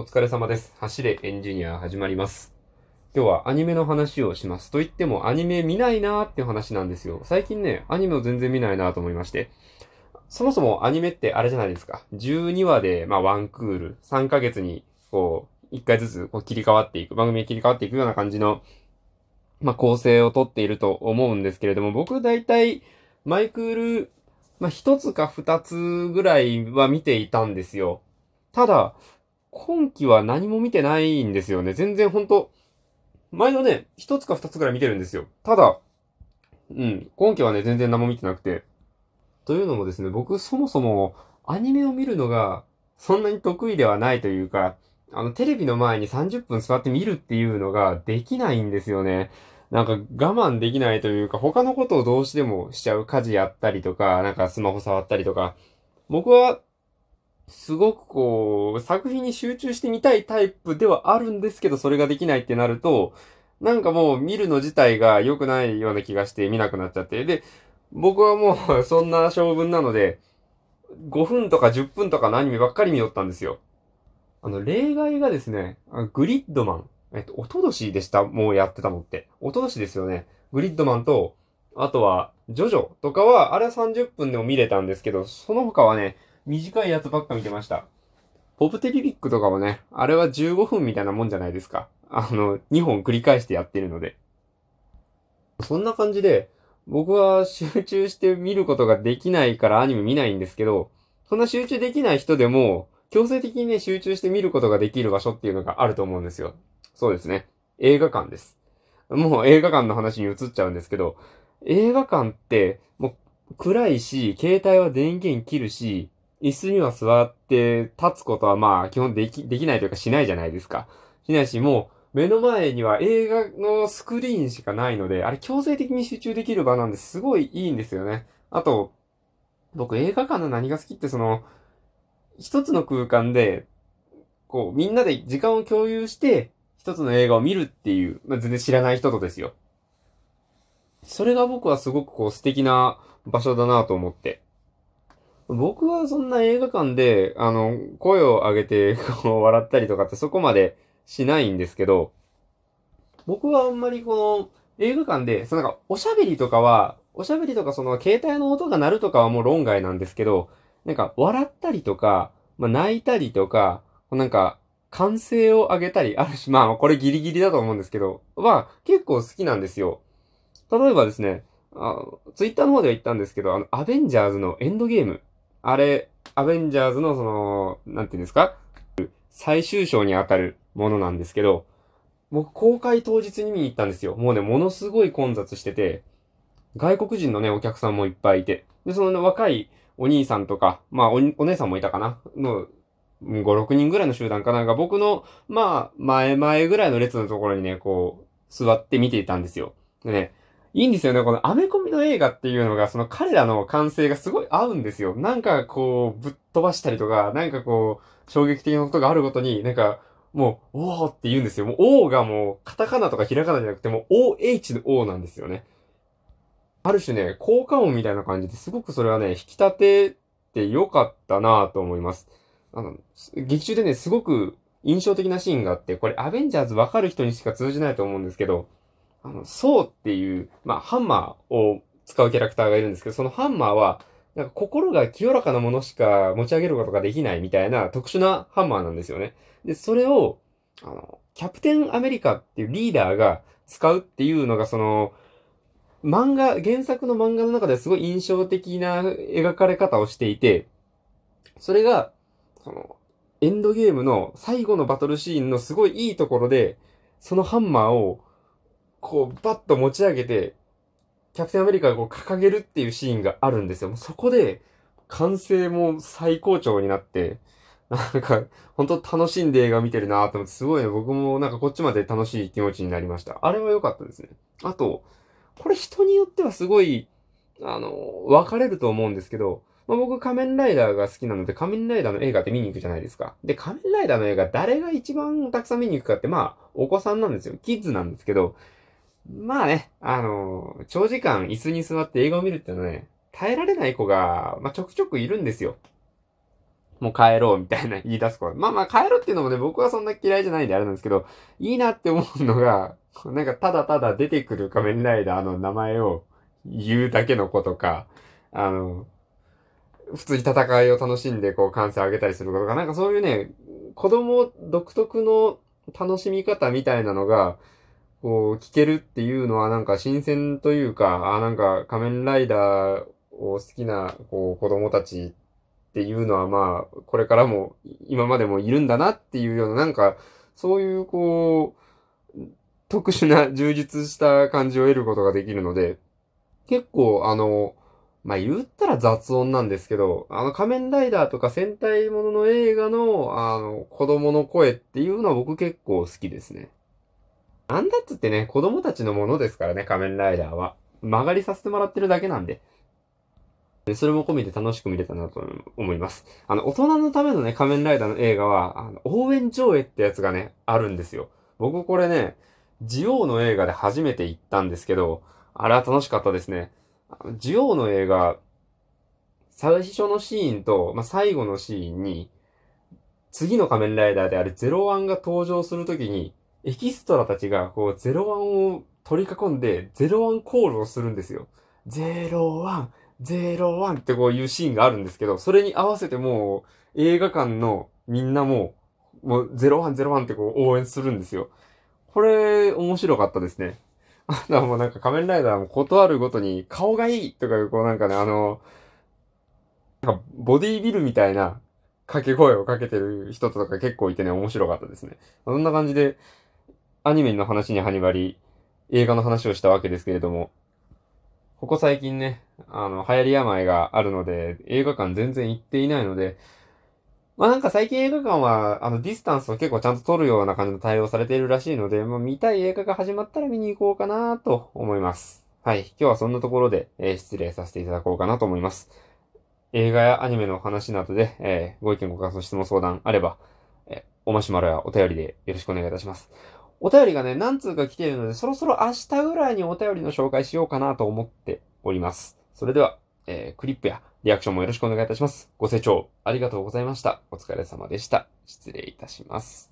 お疲れ様です。走れエンジニア始まります。今日はアニメの話をします。と言ってもアニメ見ないなーっていう話なんですよ。最近ね、アニメを全然見ないなーと思いまして。そもそもアニメってあれじゃないですか。12話で、まあワンクール、3ヶ月に、こう、1回ずつこう切り替わっていく、番組に切り替わっていくような感じの、まあ構成をとっていると思うんですけれども、僕大体、マイクール、まあ一つか二つぐらいは見ていたんですよ。ただ、今期は何も見てないんですよね。全然ほんと、前のね、一つか二つぐらい見てるんですよ。ただ、うん、今期はね、全然何も見てなくて。というのもですね、僕そもそもアニメを見るのがそんなに得意ではないというか、あの、テレビの前に30分座って見るっていうのができないんですよね。なんか我慢できないというか、他のことをどうしてもしちゃう家事やったりとか、なんかスマホ触ったりとか。僕は、すごくこう、作品に集中してみたいタイプではあるんですけど、それができないってなると、なんかもう見るの自体が良くないような気がして見なくなっちゃって。で、僕はもう そんな性分なので、5分とか10分とかのアニメばっかり見よったんですよ。あの、例外がですね、グリッドマン。えっと、おととしでした、もうやってたのって。おととしですよね。グリッドマンと、あとは、ジョジョとかは、あれは30分でも見れたんですけど、その他はね、短いやつばっか見てました。ポプテリリックとかもね、あれは15分みたいなもんじゃないですか。あの、2本繰り返してやってるので。そんな感じで、僕は集中して見ることができないからアニメ見ないんですけど、そんな集中できない人でも、強制的にね、集中して見ることができる場所っていうのがあると思うんですよ。そうですね。映画館です。もう映画館の話に移っちゃうんですけど、映画館って、もう暗いし、携帯は電源切るし、椅子には座って立つことはまあ基本でき、できないというかしないじゃないですか。しないし、もう目の前には映画のスクリーンしかないので、あれ強制的に集中できる場なんですごいいいんですよね。あと、僕映画館の何が好きってその、一つの空間で、こう、みんなで時間を共有して、一つの映画を見るっていう、まあ、全然知らない人とですよ。それが僕はすごくこう素敵な場所だなと思って。僕はそんな映画館で、あの、声を上げて、こう、笑ったりとかってそこまでしないんですけど、僕はあんまりこの、映画館で、そのなんか、おしゃべりとかは、おしゃべりとかその、携帯の音が鳴るとかはもう論外なんですけど、なんか、笑ったりとか、まあ、泣いたりとか、なんか、歓声を上げたり、あるし、まあ、これギリギリだと思うんですけど、は、結構好きなんですよ。例えばですね、あツイッターの方では言ったんですけど、あの、アベンジャーズのエンドゲーム。あれ、アベンジャーズのその、なんていうんですか？最終章にあたるものなんですけど、僕公開当日に見に行ったんですよ。もうね、ものすごい混雑してて、外国人のね、お客さんもいっぱいいて、で、その、ね、若いお兄さんとか、まあお、お姉さんもいたかな？の、5、6人ぐらいの集団かな？が僕の、まあ、前々ぐらいの列のところにね、こう、座って見ていたんですよ。でね、いいんですよね。このアメコミの映画っていうのが、その彼らの感性がすごい合うんですよ。なんかこう、ぶっ飛ばしたりとか、なんかこう、衝撃的なことがあるごとに、なんか、もう、おーって言うんですよ。もう、O がもう、カタカナとかひらがなじゃなくて、もう、OH の O なんですよね。ある種ね、効果音みたいな感じですごくそれはね、引き立ててよかったなぁと思います。あの、劇中でね、すごく印象的なシーンがあって、これアベンジャーズわかる人にしか通じないと思うんですけど、あの、ソーっていう、まあ、ハンマーを使うキャラクターがいるんですけど、そのハンマーは、なんか心が清らかなものしか持ち上げることができないみたいな特殊なハンマーなんですよね。で、それを、あの、キャプテンアメリカっていうリーダーが使うっていうのが、その、漫画、原作の漫画の中ですごい印象的な描かれ方をしていて、それが、その、エンドゲームの最後のバトルシーンのすごいいいところで、そのハンマーを、こう、バッと持ち上げて、キャプテンアメリカがこう掲げるっていうシーンがあるんですよ。そこで、完成も最高潮になって、なんか、本当楽しんで映画見てるなと思って、すごいね、僕もなんかこっちまで楽しい気持ちになりました。あれは良かったですね。あと、これ人によってはすごい、あの、分かれると思うんですけど、まあ、僕仮面ライダーが好きなので仮面ライダーの映画って見に行くじゃないですか。で、仮面ライダーの映画誰が一番たくさん見に行くかって、まあ、お子さんなんですよ。キッズなんですけど、まあね、あの、長時間椅子に座って映画を見るっていうのはね、耐えられない子が、まあ、ちょくちょくいるんですよ。もう帰ろうみたいな 言い出す子は。まあまあ帰ろうっていうのもね、僕はそんな嫌いじゃないんであれなんですけど、いいなって思うのが、なんかただただ出てくる仮面ライダーの名前を言うだけの子とか、あの、普通に戦いを楽しんでこう歓声上げたりすることか、なんかそういうね、子供独特の楽しみ方みたいなのが、こう、聞けるっていうのはなんか新鮮というか、あ、なんか仮面ライダーを好きな、こう、子供たちっていうのはまあ、これからも、今までもいるんだなっていうような、なんか、そういうこう、特殊な充実した感じを得ることができるので、結構あの、まあ、言ったら雑音なんですけど、あの仮面ライダーとか戦隊ものの映画の、あの、子供の声っていうのは僕結構好きですね。なんだっつってね、子供たちのものですからね、仮面ライダーは。曲がりさせてもらってるだけなんで。それも込みで楽しく見れたなと思います。あの、大人のためのね、仮面ライダーの映画は、あの、応援上映ってやつがね、あるんですよ。僕これね、ジオウの映画で初めて行ったんですけど、あれは楽しかったですね。ジオウの映画、最初のシーンと、まあ、最後のシーンに、次の仮面ライダーであるゼロワンが登場するときに、エキストラたちが、こう、ゼロワンを取り囲んで、ゼロワンコールをするんですよ。ゼロワン、01ってこういうシーンがあるんですけど、それに合わせてもう映画館のみんなももう01、01ってこう応援するんですよ。これ面白かったですね。あとはもうなんか仮面ライダーも断るごとに顔がいいとかこうなんかね、あの、なんかボディービルみたいな掛け声をかけてる人とか結構いてね、面白かったですね。そんな感じでアニメの話に始まり、映画の話をしたわけですけれども、ここ最近ね、あの、流行り病があるので、映画館全然行っていないので、まあなんか最近映画館は、あの、ディスタンスを結構ちゃんと取るような感じの対応されているらしいので、まあ見たい映画が始まったら見に行こうかなと思います。はい。今日はそんなところで、えー、失礼させていただこうかなと思います。映画やアニメの話などで、えー、ご意見ご感想、質問相談あれば、えー、おマシュマロやお便りでよろしくお願いいたします。お便りがね、何通か来ているので、そろそろ明日ぐらいにお便りの紹介しようかなと思っております。それでは、えー、クリップやリアクションもよろしくお願いいたします。ご清聴ありがとうございました。お疲れ様でした。失礼いたします。